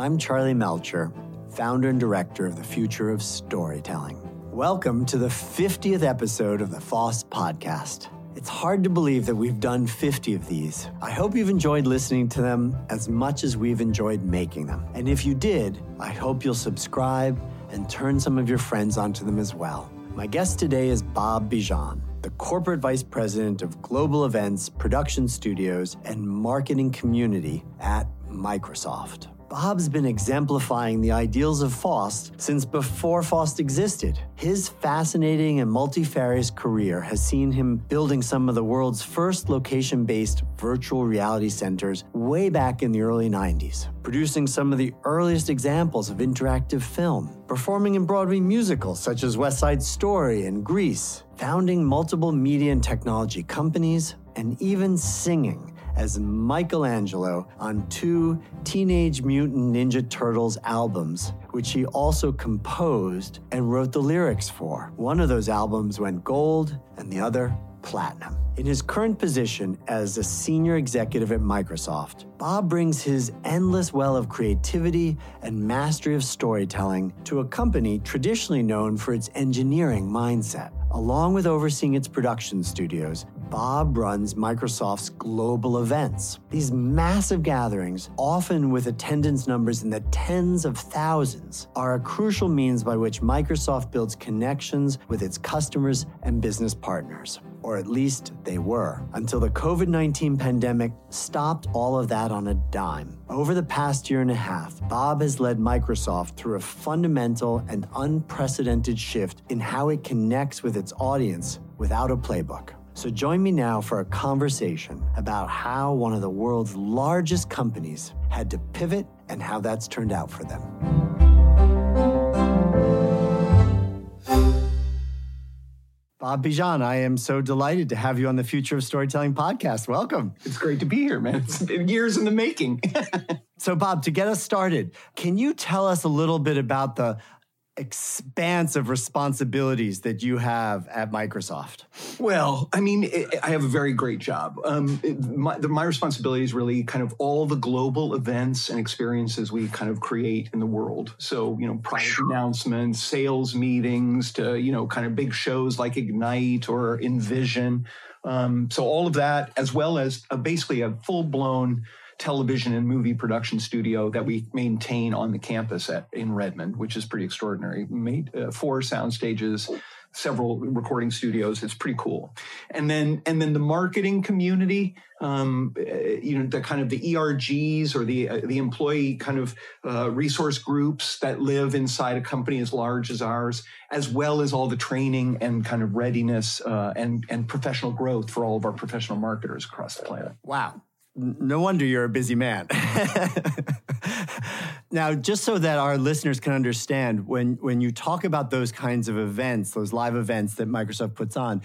I'm Charlie Melcher, founder and director of the Future of Storytelling. Welcome to the 50th episode of the FoST podcast. It's hard to believe that we've done 50 of these. I hope you've enjoyed listening to them as much as we've enjoyed making them. And if you did, I hope you'll subscribe and turn some of your friends onto them as well. My guest today is Bob Bejan, the Corporate Vice President of Global Events, Production Studios, and Marketing Community at Microsoft. Bob's been exemplifying the ideals of FoST since before FoST existed. His fascinating and multifarious career has seen him building some of the world's first location based virtual reality centers way back in the early 90s, producing some of the earliest examples of interactive film, performing in Broadway musicals such as West Side Story and Grease, founding multiple media and technology companies, and even singing as Michelangelo on two Teenage Mutant Ninja Turtles albums, which he also composed and wrote the lyrics for. One of those albums went gold and the other platinum. In his current position as a senior executive at Microsoft, Bob brings his endless well of creativity and mastery of storytelling to a company traditionally known for its engineering mindset. Along with overseeing its production studios, Bob runs Microsoft's global events. These massive gatherings, often with attendance numbers in the tens of thousands, are a crucial means by which Microsoft builds connections with its customers and business partners. Or at least they were, until the COVID 19 pandemic stopped all of that on a dime. Over the past year and a half, Bob has led Microsoft through a fundamental and unprecedented shift in how it connects with its audience without a playbook. So join me now for a conversation about how one of the world's largest companies had to pivot and how that's turned out for them. Bob Bejan, I am so delighted to have you on the Future of Storytelling podcast. Welcome. It's great to be here, man. It's been years in the making. so, Bob, to get us started, can you tell us a little bit about the expanse of responsibilities that you have at Microsoft? Well, I mean, it, I have a very great job. Um, it, my, the, my responsibility is really kind of all the global events and experiences we kind of create in the world. So, you know, product announcements, sales meetings, to you know, kind of big shows like Ignite or Envision. Um, so all of that, as well as a, basically a full blown television and movie production studio that we maintain on the campus at in Redmond, which is pretty extraordinary. Made uh, four sound stages, several recording studios. It's pretty cool. And then and then the marketing community, um, uh, you know, the kind of the ERGs or the uh, the employee kind of uh, resource groups that live inside a company as large as ours, as well as all the training and kind of readiness uh, and and professional growth for all of our professional marketers across the planet. Wow no wonder you're a busy man. now, just so that our listeners can understand, when when you talk about those kinds of events, those live events that Microsoft puts on,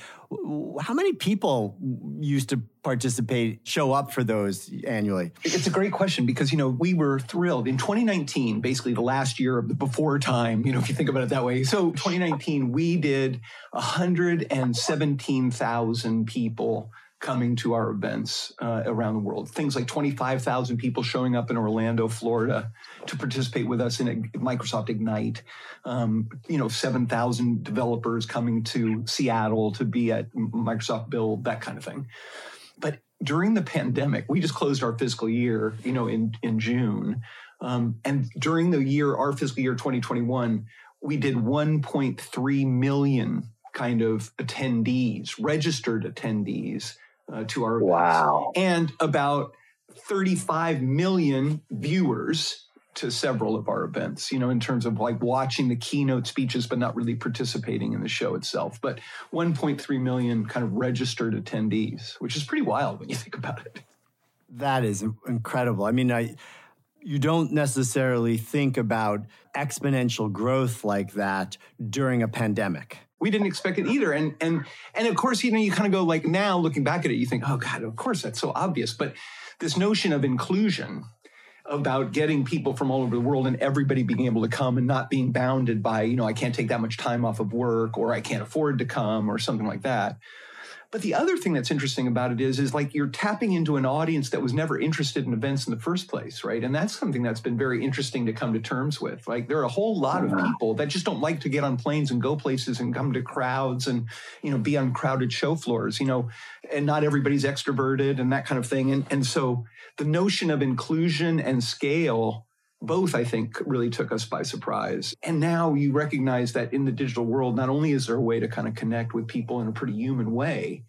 how many people used to participate, show up for those annually? It's a great question because you know we were thrilled in 2019, basically the last year of the before time. You know, if you think about it that way. So 2019, we did 117,000 people coming to our events uh, around the world. Things like 25,000 people showing up in Orlando, Florida to participate with us in a Microsoft Ignite. Um, you know, 7,000 developers coming to Seattle to be at Microsoft Build, that kind of thing. But during the pandemic, we just closed our fiscal year, you know, in, in June. Um, and during the year, our fiscal year 2021, we did 1.3 million kind of attendees, registered attendees uh, to our events. Wow. And about 35 million viewers to several of our events, you know, in terms of like watching the keynote speeches, but not really participating in the show itself. But 1.3 million kind of registered attendees, which is pretty wild when you think about it. That is incredible. I mean, I, you don't necessarily think about exponential growth like that during a pandemic we didn't expect it either. And and and of course, you know, you kind of go like now looking back at it, you think, oh God, of course that's so obvious. But this notion of inclusion about getting people from all over the world and everybody being able to come and not being bounded by, you know, I can't take that much time off of work or I can't afford to come or something like that. But the other thing that's interesting about it is, is like you're tapping into an audience that was never interested in events in the first place, right? And that's something that's been very interesting to come to terms with. Like there are a whole lot of people that just don't like to get on planes and go places and come to crowds and, you know, be on crowded show floors, you know, and not everybody's extroverted and that kind of thing. And, and so the notion of inclusion and scale both, I think, really took us by surprise. And now you recognize that in the digital world, not only is there a way to kind of connect with people in a pretty human way,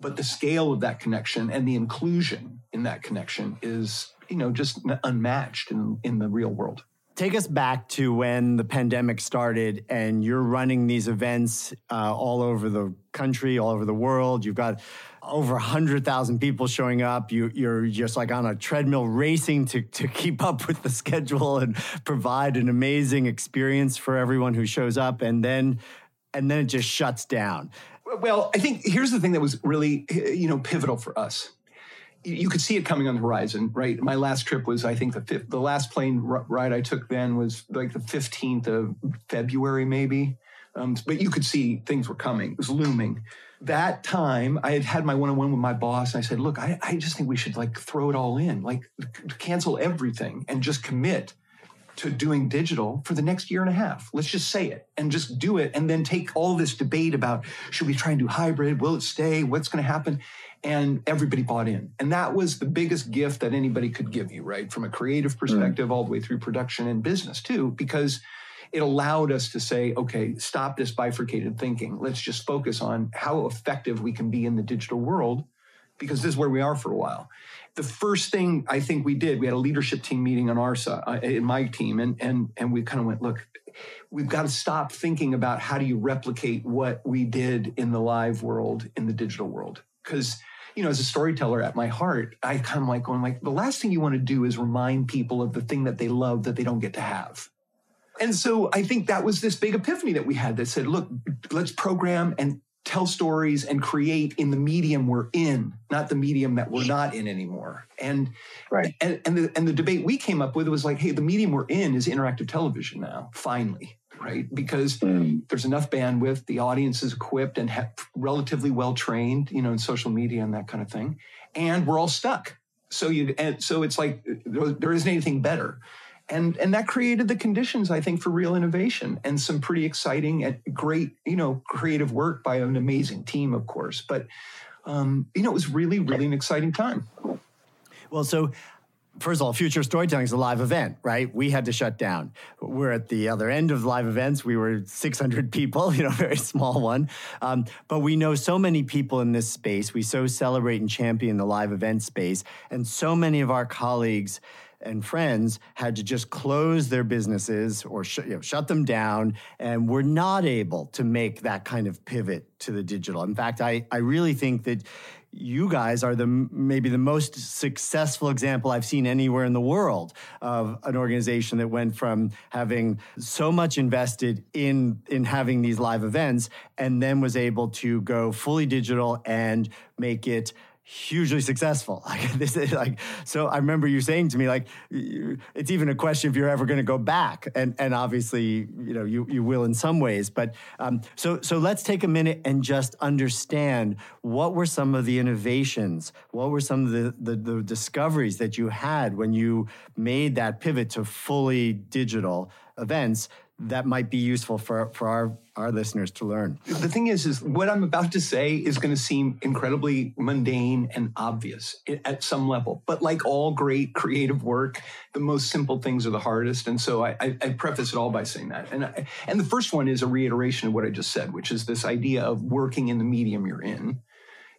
but the scale of that connection and the inclusion in that connection is, you know, just unmatched in, in the real world. Take us back to when the pandemic started and you're running these events uh, all over the country, all over the world. You've got over 100,000 people showing up. You, you're just like on a treadmill racing to, to keep up with the schedule and provide an amazing experience for everyone who shows up. And then, and then it just shuts down. Well, I think here's the thing that was really, you know, pivotal for us. You could see it coming on the horizon, right? My last trip was, I think, the fifth, the last plane ride I took then was like the 15th of February, maybe. Um, but you could see things were coming. It was looming that time I had had my one-on-one with my boss and I said, look, I, I just think we should like throw it all in, like cancel everything and just commit to doing digital for the next year and a half. Let's just say it and just do it and then take all this debate about should we try and do hybrid? Will it stay? What's going to happen? And everybody bought in. And that was the biggest gift that anybody could give you, right? From a creative mm. perspective, mm. all the way through production and business too, because it allowed us to say, okay, stop this bifurcated thinking. Let's just focus on how effective we can be in the digital world because this is where we are for a while. The first thing I think we did, we had a leadership team meeting on our side, uh, in my team, and and and we kind of went, look, we've got to stop thinking about how do you replicate what we did in the live world in the digital world because you know, as a storyteller at my heart, I kind of like going like the last thing you want to do is remind people of the thing that they love that they don't get to have. And so I think that was this big epiphany that we had that said, look, let's program and tell stories and create in the medium we're in, not the medium that we're not in anymore. And right. and, and the and the debate we came up with was like, hey, the medium we're in is interactive television now, finally. Right, because mm. there's enough bandwidth, the audience is equipped and ha- relatively well trained, you know, in social media and that kind of thing, and we're all stuck. So you, and so it's like there, there isn't anything better and and that created the conditions i think for real innovation and some pretty exciting and great you know creative work by an amazing team of course but um, you know it was really really an exciting time well so first of all, Future Storytelling is a live event, right? We had to shut down. We're at the other end of live events. We were 600 people, you know, very small one. Um, but we know so many people in this space. We so celebrate and champion the live event space. And so many of our colleagues and friends had to just close their businesses or sh- you know, shut them down and were not able to make that kind of pivot to the digital. In fact, I, I really think that you guys are the maybe the most successful example I've seen anywhere in the world of an organization that went from having so much invested in in having these live events and then was able to go fully digital and make it hugely successful. Like this is like so. I remember you saying to me like, it's even a question if you're ever going to go back, and and obviously you know you you will in some ways. But um, so so let's take a minute and just understand what were some of the innovations, what were some of the the, the discoveries that you had when you made that pivot to fully digital events that might be useful for, for our, our listeners to learn. The thing is, is what I'm about to say is going to seem incredibly mundane and obvious at some level. But like all great creative work, the most simple things are the hardest. And so I, I, I preface it all by saying that. And, I, and the first one is a reiteration of what I just said, which is this idea of working in the medium you're in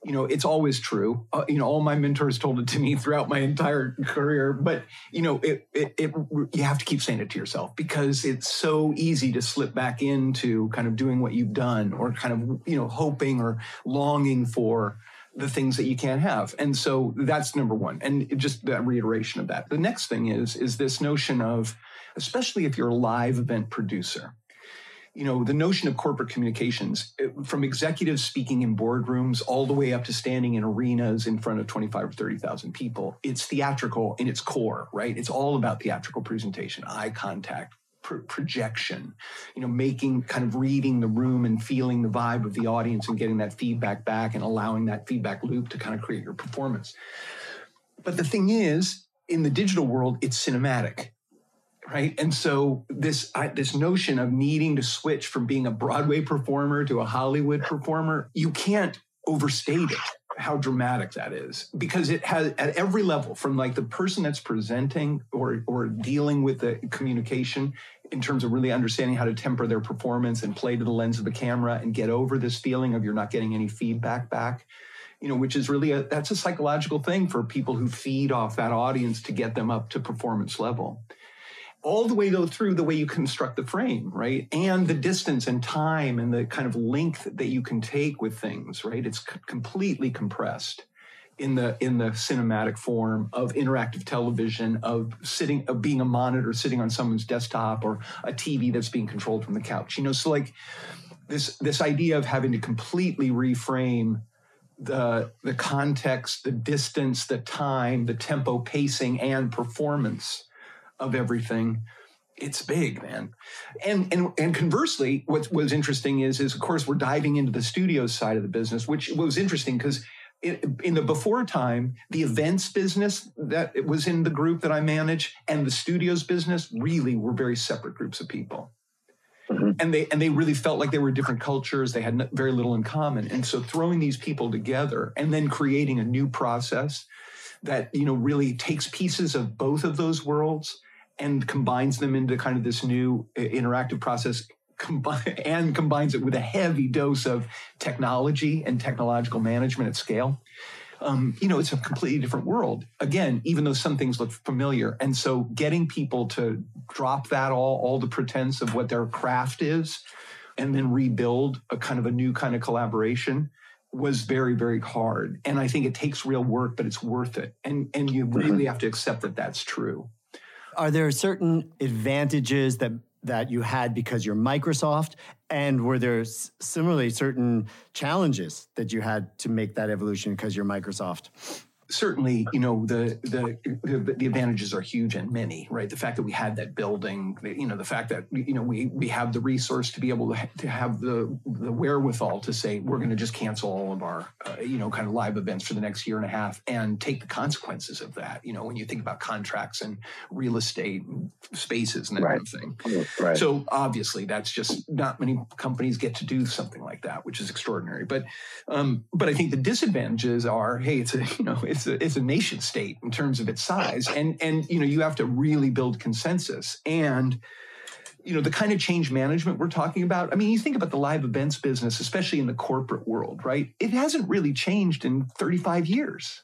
you know it's always true. Uh, you know all my mentors told it to me throughout my entire career but you know it, it, it, you have to keep saying it to yourself because it's so easy to slip back into kind of doing what you've done or kind of you know hoping or longing for the things that you can't have. And so that's number one. And just that reiteration of that. The next thing is is this notion of especially if you're a live event producer you know, the notion of corporate communications, eh, from executives speaking in boardrooms all the way up to standing in arenas in front of 25 or 30,000 people, it's theatrical in its core, right? It's all about theatrical presentation, eye contact, pr- projection, you know, making kind of reading the room and feeling the vibe of the audience and getting that feedback back and allowing that feedback loop to kind of create your performance. But the thing is, in the digital world, it's cinematic right? And so this I, this notion of needing to switch from being a broadway performer to a hollywood performer you can't overstate it how dramatic that is. Because it has at every level from like the person that's presenting or or dealing with the communication in terms of really understanding how to temper their performance and play to the lens of the camera and get over this feeling of you're not getting any feedback back you know which is really a that's a psychological thing for people who feed off that audience to get them up to performance level all the way though through the way you construct the frame, right? And the distance and time and the kind of length that you can take with things, right? It's c- completely compressed in the in the cinematic form of interactive television of sitting of being a monitor sitting on someone's desktop or a TV that's being controlled from the couch. You know, so like this this idea of having to completely reframe the the context, the distance, the time, the tempo, pacing, and performance of everything. It's big man. And and and conversely what was interesting is is of course we're diving into the studios side of the business which was interesting because in the before time the events business that was in the group that i manage and the studios business really were very separate groups of people. Mm-hmm. and they and they really felt like they were different cultures. They had very little in common. And so throwing these people together and then creating a new process that you know really takes pieces of both of those worlds and combines them into kind of this new uh, interactive process and combines it with a heavy dose of technology and technological management at scale. Um, you know, it's a completely different world. Again, even though some things look familiar. And so getting people to drop that all, all the pretense of what their craft is, and then rebuild a kind of a new kind of collaboration was very, very hard. And I think it takes real work, but it's worth it. And and you really mm-hmm. have to accept that that's true. Are there certain advantages that that you had because you're Microsoft, and were there similarly certain challenges that you had to make that evolution because you're Microsoft? Certainly, you know, the, the, the advantages are huge and many, right? The fact that we had that building, you know, the fact that you know we we have the resource to be able to to have the the wherewithal to say we're going to just cancel all of our uh, you know kind of live events for the next year and a half and take the consequences of that. You know, when you think about contracts and real estate and spaces and that right. kind of thing. Right. So obviously, that's just not many companies get to do something like that, which is extraordinary. But um, but I think the disadvantages are, hey, it's a you know it's a it's a nation state in terms of its size, and and you know you have to really build consensus. And you know the kind of change management we're talking about i mean you think about the live events business especially in the corporate world right? It hasn't really changed in 35 years.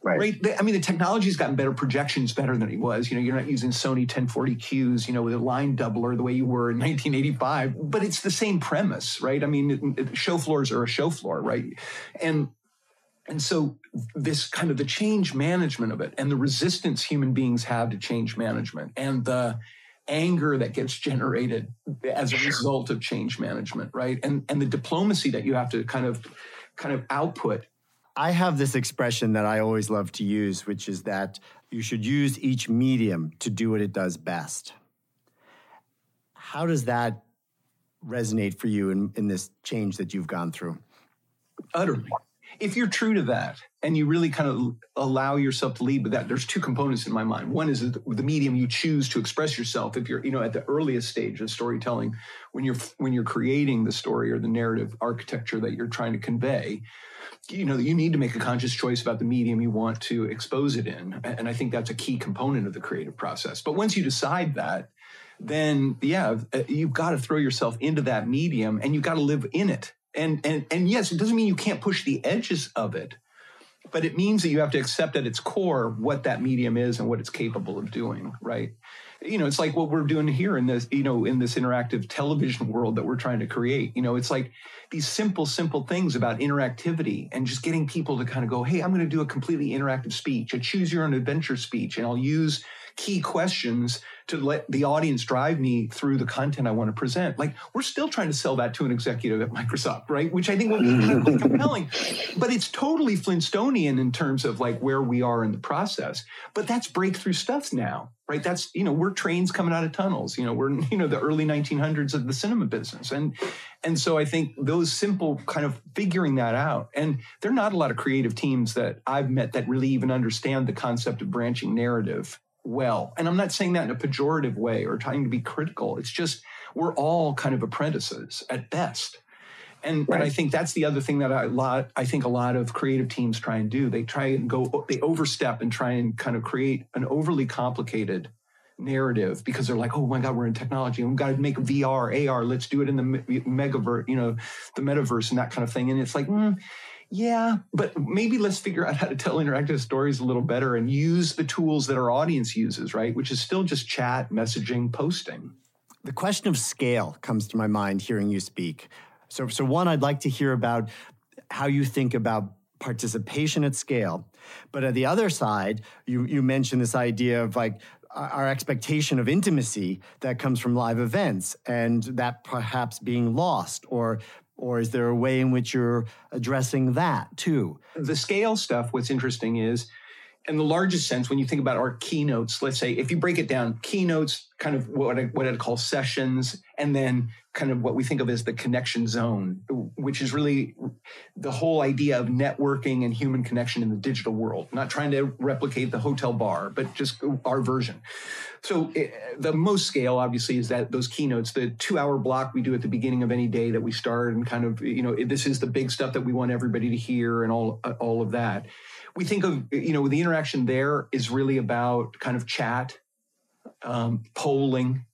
Right, right? i mean the technology's gotten better. Projections better than it was. You know you're not using sony 1040qs you know with a line doubler the way you were in 1985 but it's the same premise right? I mean show floors are a show floor right? And and so this kind of the change management of it and the resistance human beings have to change management and the anger that gets generated as a result of change management right? And and the diplomacy that you have to kind of kind of output. I have this expression that i always love to use which is that you should use each medium to do what it does best. How does that resonate for you in, in this change that you've gone through? Utterly if you're true to that and you really kind of allow yourself to lead with that there's two components in my mind. One is the medium you choose to express yourself if you're you know at the earliest stage of storytelling when you're when you're creating the story or the narrative architecture that you're trying to convey you know you need to make a conscious choice about the medium you want to expose it in and i think that's a key component of the creative process. But once you decide that then yeah uh, you've got to throw yourself into that medium and you've got to live in it and and and yes, it doesn't mean you can't push the edges of it, but it means that you have to accept at its core what that medium is and what it's capable of doing, right? You know, it's like what we're doing here in this, you know, in this interactive television world that we're trying to create. You know, it's like these simple, simple things about interactivity and just getting people to kind of go, hey, I'm going to do a completely interactive speech, a choose your own adventure speech, and I'll use key questions to let the audience drive me through the content I want to present. Like we're still trying to sell that to an executive at Microsoft, right? Which I think will be compelling, but it's totally Flintstonian in terms of like where we are in the process. But that's breakthrough stuff now, right? That's you know we're trains coming out of tunnels. You know we're you know the early 1900s of the cinema business, and and so I think those simple kind of figuring that out, and there are not a lot of creative teams that I've met that really even understand the concept of branching narrative well. And I'm not saying that in a pejorative way or trying to be critical. It's just we're all kind of apprentices at best. And, right. and I think that's the other thing that I lot I think a lot of creative teams try and do. They try and go they overstep and try and kind of create an overly complicated narrative because they're like, oh my God, we're in technology and we've got to make VR, AR, let's do it in the megaverse, you know, the metaverse and that kind of thing. And it's like, mm, yeah, but maybe let's figure out how to tell interactive stories a little better and use the tools that our audience uses, right? Which is still just chat, messaging, posting. The question of scale comes to my mind hearing you speak. So, so one, I'd like to hear about how you think about participation at scale. But at the other side, you, you mentioned this idea of like our expectation of intimacy that comes from live events and that perhaps being lost or or is there a way in which you're addressing that too? The scale stuff, what's interesting is, in the largest sense, when you think about our keynotes, let's say if you break it down, keynotes, kind of what I, what I'd call sessions, and then kind of what we think of as the connection zone, which is really the whole idea of networking and human connection in the digital world. Not trying to replicate the hotel bar, but just our version. So it, eh, the most scale, obviously, is that those keynotes, the two-hour block we do at the beginning of any day that we start, and kind of you know this is the big stuff that we want everybody to hear, and all uh, all of that. We think of you know the interaction there is really about kind of chat, um, polling,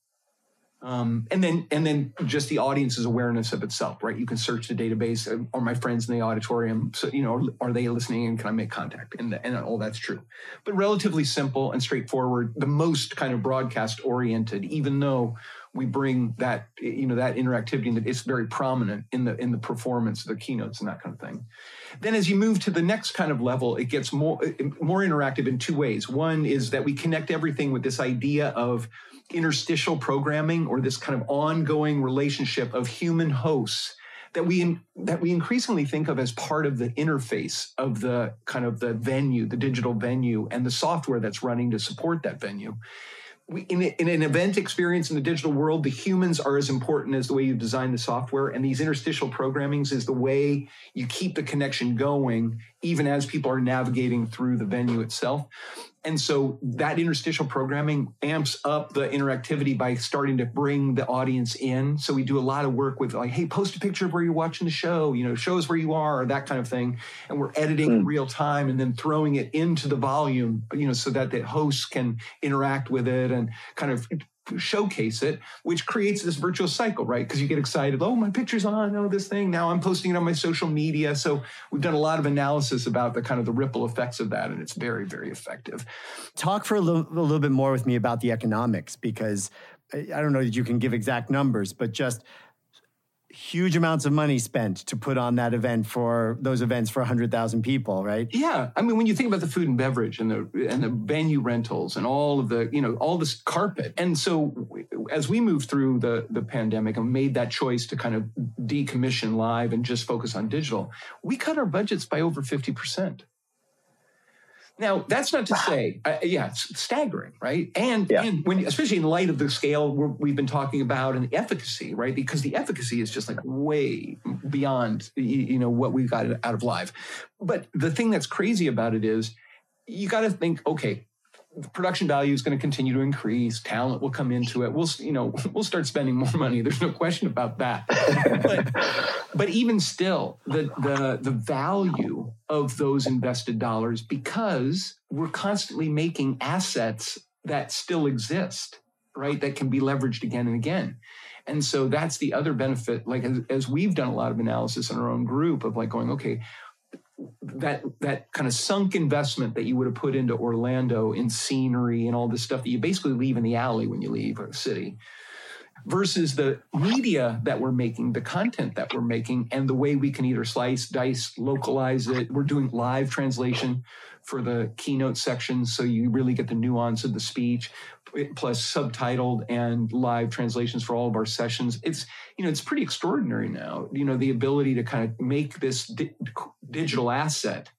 um, and then and then just the audience's awareness of itself, right? You can search the database. Uh, are my friends in the auditorium? So you know, are they listening? And can I make contact? And and all that's true, but relatively simple and straightforward. The most kind of broadcast oriented, even though we bring that you know that interactivity that it's very prominent in the in the performance of the keynotes and that kind of thing then as you move to the next kind of level it gets more more interactive in two ways one is that we connect everything with this idea of interstitial programming or this kind of ongoing relationship of human hosts that we that we increasingly think of as part of the interface of the kind of the venue, the digital venue, and the software that's running to support that venue. We, in, in, an event experience in the digital world, the humans are as important as the way you design the software. And these interstitial programmings is the way you keep the connection going, even as people are navigating through the venue itself. And so that interstitial programming amps up the interactivity by starting to bring the audience in. So we do a lot of work with like, hey, post a picture of where you're watching the show, you know, show us where you are, or that kind of thing. And we're editing mm. in real time and then throwing it into the volume, you know, so that the hosts can interact with it and kind of showcase it, which creates this virtual cycle, right? Because you get excited, oh, my picture's on, oh, this thing. Now I'm posting it on my social media. So we've done a lot of analysis about the kind of the ripple effects of that, and it's very, very effective. Talk for a a little bit more with me about the economics, because I don't know that you can give exact numbers, but just huge amounts of money spent to put on that event for those events for 100,000 people, right? Yeah. I mean, when you think about the food and beverage and the and the venue rentals and all of the, you know, all this carpet. And so as we moved through the the pandemic and made that choice to kind of decommission live and just focus on digital, we cut our budgets by over 50%. Now, that's not to say, uh, yeah, it's staggering, right? And yeah. and when, especially in light of the scale we've been talking about and the efficacy, right? Because the efficacy is just like way beyond, you know, what we've got out of live. But the thing that's crazy about it is, you got to think, okay, production value is going to continue to increase. Talent will come into it. We'll, you know, we'll start spending more money. There's no question about that. but, but even still, the the the value of those invested dollars, because we're constantly making assets that still exist, right? That can be leveraged again and again. And so that's the other benefit. Like as, as we've done a lot of analysis in our own group of like going, okay, that that kind of sunk investment that you would have put into Orlando in scenery and all this stuff that you basically leave in the alley when you leave a city. versus the media that we're making, the content that we're making, and the way we can either slice, dice, localize it. We're doing live translation for the keynote sections, so you really get the nuance of the speech, plus subtitled and live translations for all of our sessions. It's you know it's pretty extraordinary now. You know the ability to kind of make this di- digital asset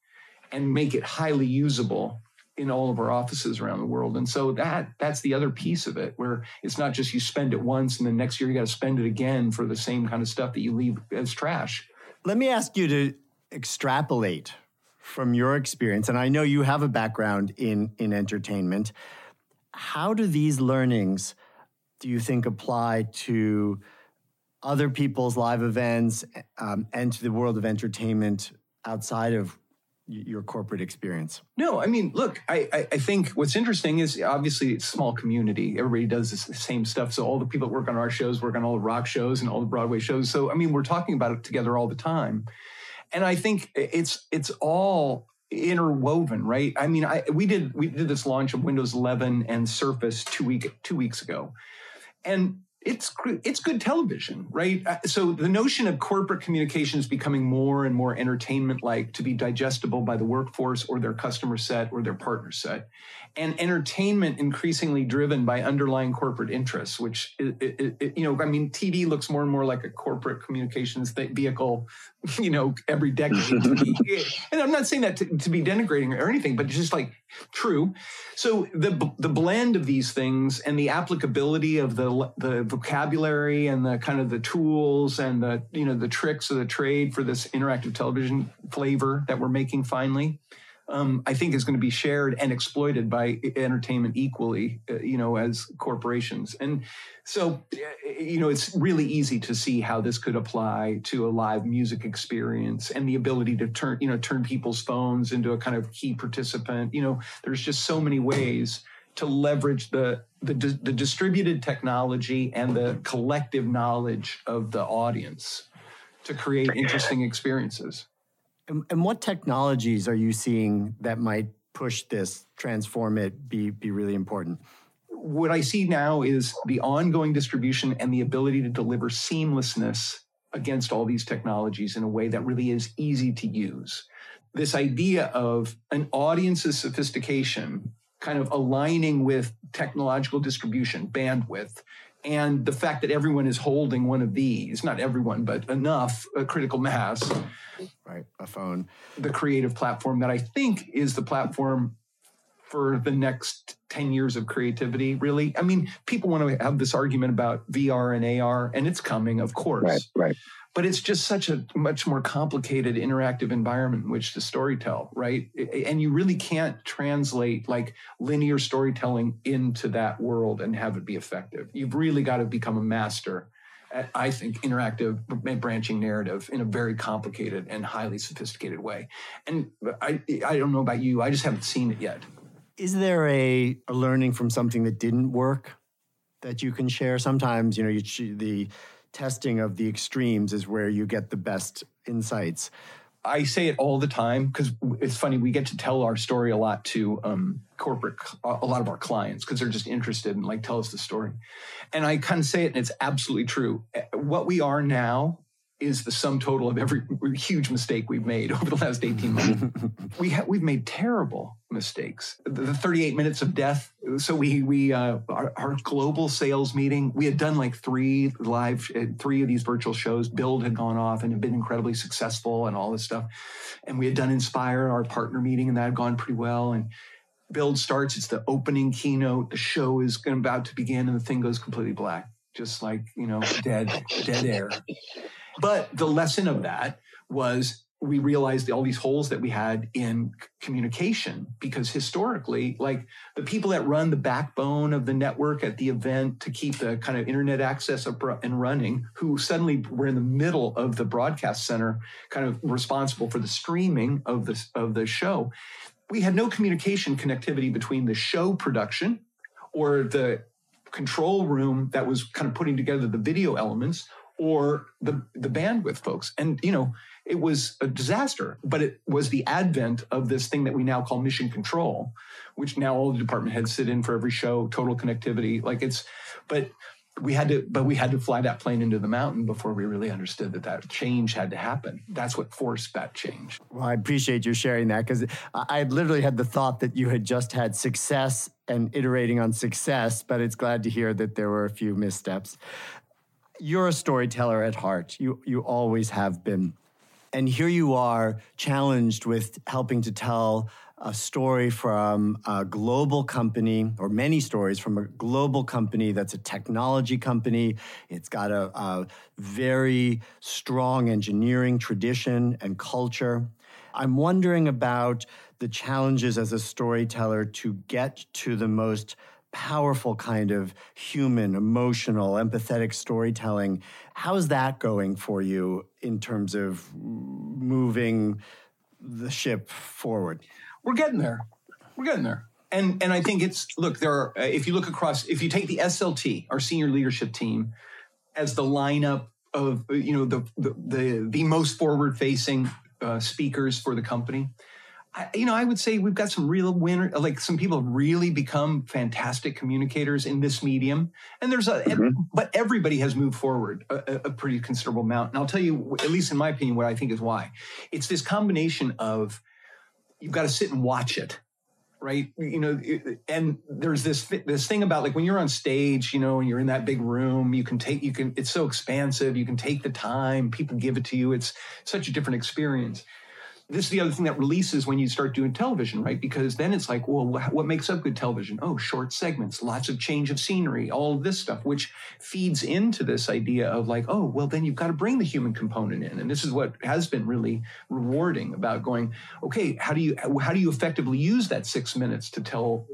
and make it highly usable in all of our offices around the world. And so that that's the other piece of it where it's not just you spend it once and the next year you got to spend it again for the same kind of stuff that you leave as trash. Let me ask you to extrapolate from your experience and I know you have a background in in entertainment. How do these learnings do you think apply to other people's live events um, and to the world of entertainment outside of your corporate experience? No, I mean, look, I, I, I, think what's interesting is obviously it's small community. Everybody does the same stuff. So all the people that work on our shows work on all the rock shows and all the Broadway shows. So I mean, we're talking about it together all the time, and I think it's it's all interwoven, right? I mean, I we did we did this launch of Windows 11 and Surface two week two weeks ago, and it's it's good television, right? Uh, so the notion of corporate communications becoming more and more entertainment like to be digestible by the workforce or their customer set or their partner set, and entertainment increasingly driven by underlying corporate interests, which it, it, it, you know, I mean, TV looks more and more like a corporate communications vehicle, you know, every decade. and I'm not saying that to, to be denigrating or anything, but it's just like true. So the the blend of these things and the applicability of the the vocabulary and the kind of the tools and the you know the tricks of the trade for this interactive television flavor that we're making finally. Um, I think is going to be shared and exploited by entertainment equally, uh, you know, as corporations. And so, uh, you know, it's really easy to see how this could apply to a live music experience and the ability to turn, you know, turn people's phones into a kind of key participant. You know, there's just so many ways to leverage the the, the distributed technology and the collective knowledge of the audience to create interesting experiences. And, and what technologies are you seeing that might push this, transform it, be be really important? what I see now is the ongoing distribution and the ability to deliver seamlessness against all these technologies in a way that really is easy to use. This idea of an audience's sophistication kind of aligning with technological distribution, bandwidth, and the fact that everyone is holding one of these, not everyone, but enough, a critical mass. Right, a phone. The creative platform that I think is the platform for the next 10 years of creativity, really. I mean, people want to have this argument about VR and AR, and it's coming, of course. Right, right. But it's just such a much more complicated interactive environment in which to storytell, right? And you really can't translate like linear storytelling into that world and have it be effective. You've really got to become a master at, I think, interactive branching narrative in a very complicated and highly sophisticated way. And I, I don't know about you, I just haven't seen it yet. Is there a, a learning from something that didn't work that you can share? Sometimes, you know, you, the testing of the extremes is where you get the best insights. I say it all the time because it's funny. We get to tell our story a lot to um, corporate, a lot of our clients because they're just interested and like tell us the story. And I kind of say it, and it's absolutely true. What we are now is the sum total of every huge mistake we've made over the last 18 months. we ha- we've made terrible mistakes. The, the, 38 minutes of death. So we we uh, our, our, global sales meeting. We had done like three live, uh, three of these virtual shows. Build had gone off and had been incredibly successful and all this stuff. And we had done Inspire, our partner meeting, and that had gone pretty well. And Build starts. It's the opening keynote. The show is about to begin, and the thing goes completely black, just like you know, dead, dead air. But the lesson of that was we realized all these holes that we had in communication because historically like the people that run the backbone of the network at the event to keep the kind of internet access up and running who suddenly were in the middle of the broadcast center kind of responsible for the streaming of the of the show we had no communication connectivity between the show production or the control room that was kind of putting together the video elements or the the bandwidth folks and you know it was a disaster but it was the advent of this thing that we now call mission control which now all the department heads sit in for every show total connectivity like it's but we had to, but we had to fly that plane into the mountain before we really understood that that change had to happen. That's what forced that change. Well, I appreciate you sharing that because I literally had the thought that you had just had success and iterating on success, but it's glad to hear that there were a few missteps. You're a storyteller at heart. You you always have been. And here you are challenged with helping to tell a story from a global company, or many stories from a global company that's a technology company. It's got a, a very strong engineering tradition and culture. I'm wondering about the challenges as a storyteller to get to the most powerful kind of human, emotional, empathetic storytelling. How's that going for you in terms of moving the ship forward? we're getting there. We're getting there. And and I think it's look there. Are, uh, if you look across, if you take the SLT, our senior leadership team, as the lineup of you know the the the, the most forward facing uh, speakers for the company. I, you know, I would say we've got some real winner, like some people have really become fantastic communicators in this medium. And there's a, mm-hmm. but everybody has moved forward a, a, pretty considerable amount. And I'll tell you, at least in my opinion, what I think is why. It's this combination of you've got to sit and watch it right you know and there's this this thing about like when you're on stage you know and you're in that big room you can take you can it's so expansive you can take the time people give it to you it's such a different experience this is the other thing that releases when you start doing television, right? Because then it's like, well, what makes up good television? Oh, short segments, lots of change of scenery, all of this stuff, which feeds into this idea of like, oh, well, then you've got to bring the human component in. And this is what has been really rewarding about going, okay, how do you how do you effectively use that six minutes to tell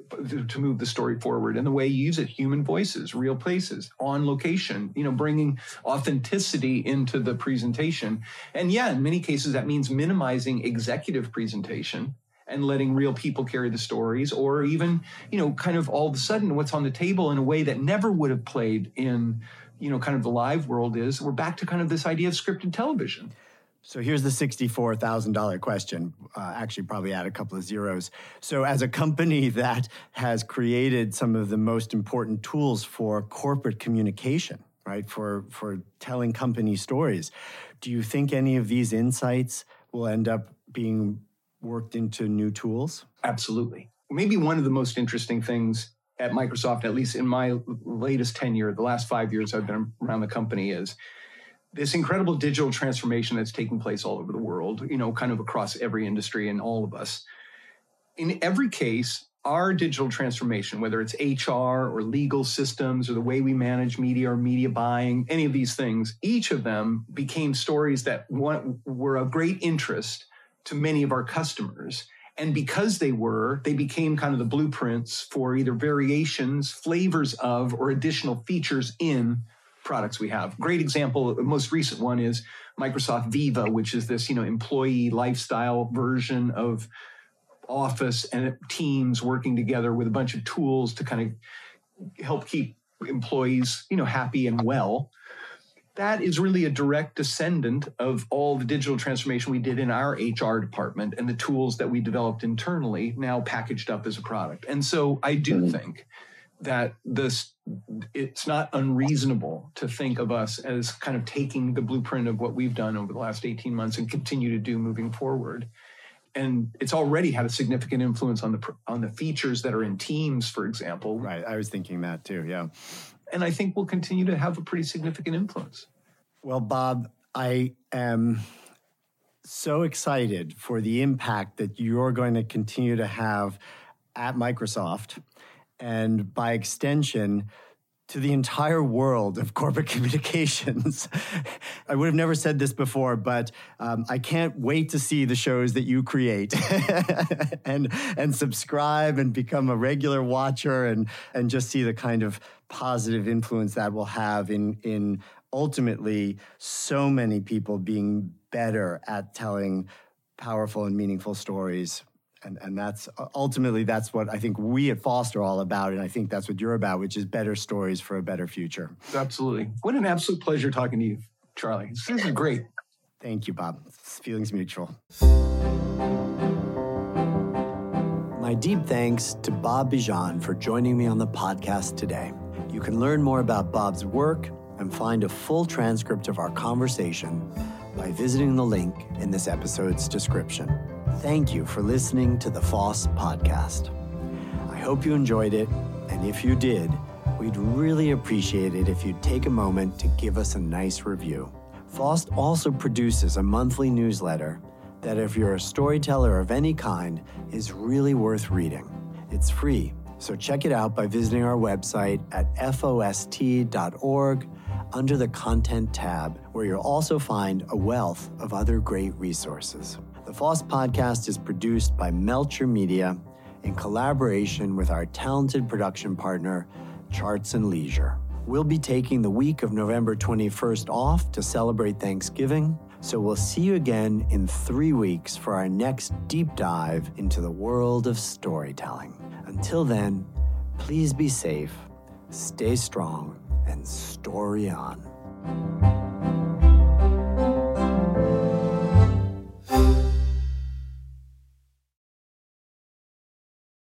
to move the story forward? And the way you use it, human voices, real places, on location, you know, bringing authenticity into the presentation. And yeah, in many cases that means minimizing executive presentation and letting real people carry the stories or even you know kind of all of a sudden what's on the table in a way that never would have played in you know kind of the live world is we're back to kind of this idea of scripted television so here's the $64,000 question. Uh, actually, probably add a couple of zeros. So, as a company that has created some of the most important tools for corporate communication, right, for, for telling company stories, do you think any of these insights will end up being worked into new tools? Absolutely. Maybe one of the most interesting things at Microsoft, at least in my latest tenure, the last five years I've been around the company, is this incredible digital transformation that's taking place all over the world, you know, kind of across every industry and all of us. In every case, our digital transformation, whether it's HR or legal systems or the way we manage media or media buying, any of these things, each of them became stories that were of great interest to many of our customers. And because they were, they became kind of the blueprints for either variations, flavors of, or additional features in products we have. Great example, the most recent one is Microsoft Viva, which is this, you know, employee lifestyle version of office and teams working together with a bunch of tools to kind of help keep employees, you know, happy and well. That is really a direct descendant of all the digital transformation we did in our HR department and the tools that we developed internally, now packaged up as a product. And so I do mm-hmm. think that this it's not unreasonable to think of us as kind of taking the blueprint of what we've done over the last 18 months and continue to do moving forward and it's already had a significant influence on the on the features that are in Teams, for example. Right, I was thinking that too. Yeah, and I think we'll continue to have a pretty significant influence. Well, Bob, I am so excited for the impact that you're going to continue to have at Microsoft, and by extension to the entire world of corporate communications. I would have never said this before, but um, I can't wait to see the shows that you create and and subscribe and become a regular watcher and and just see the kind of positive influence that will have in in ultimately so many people being better at telling powerful and meaningful stories and and that's ultimately that's what I think we at Foster are all about, and I think that's what you're about, which is better stories for a better future. Absolutely. What an absolute pleasure talking to you, Charlie. This is great. Thank you, Bob. Feelings mutual. My deep thanks to Bob Bejan for joining me on the podcast today. You can learn more about Bob's work and find a full transcript of our conversation by visiting the link in this episode's description. Thank you for listening to the FoST Podcast. I hope you enjoyed it, and if you did, we'd really appreciate it if you'd take a moment to give us a nice review. FoST also produces a monthly newsletter that, if you're a storyteller of any kind, is really worth reading. It's free, so check it out by visiting our website at fost.org under the Content tab, where you'll also find a wealth of other great resources. The FoST podcast is produced by Melcher Media in collaboration with our talented production partner, Charts and Leisure. We'll be taking the week of November 21st off to celebrate Thanksgiving, so we'll see you again in three weeks for our next deep dive into the world of storytelling. Until then, please be safe, stay strong, and story on.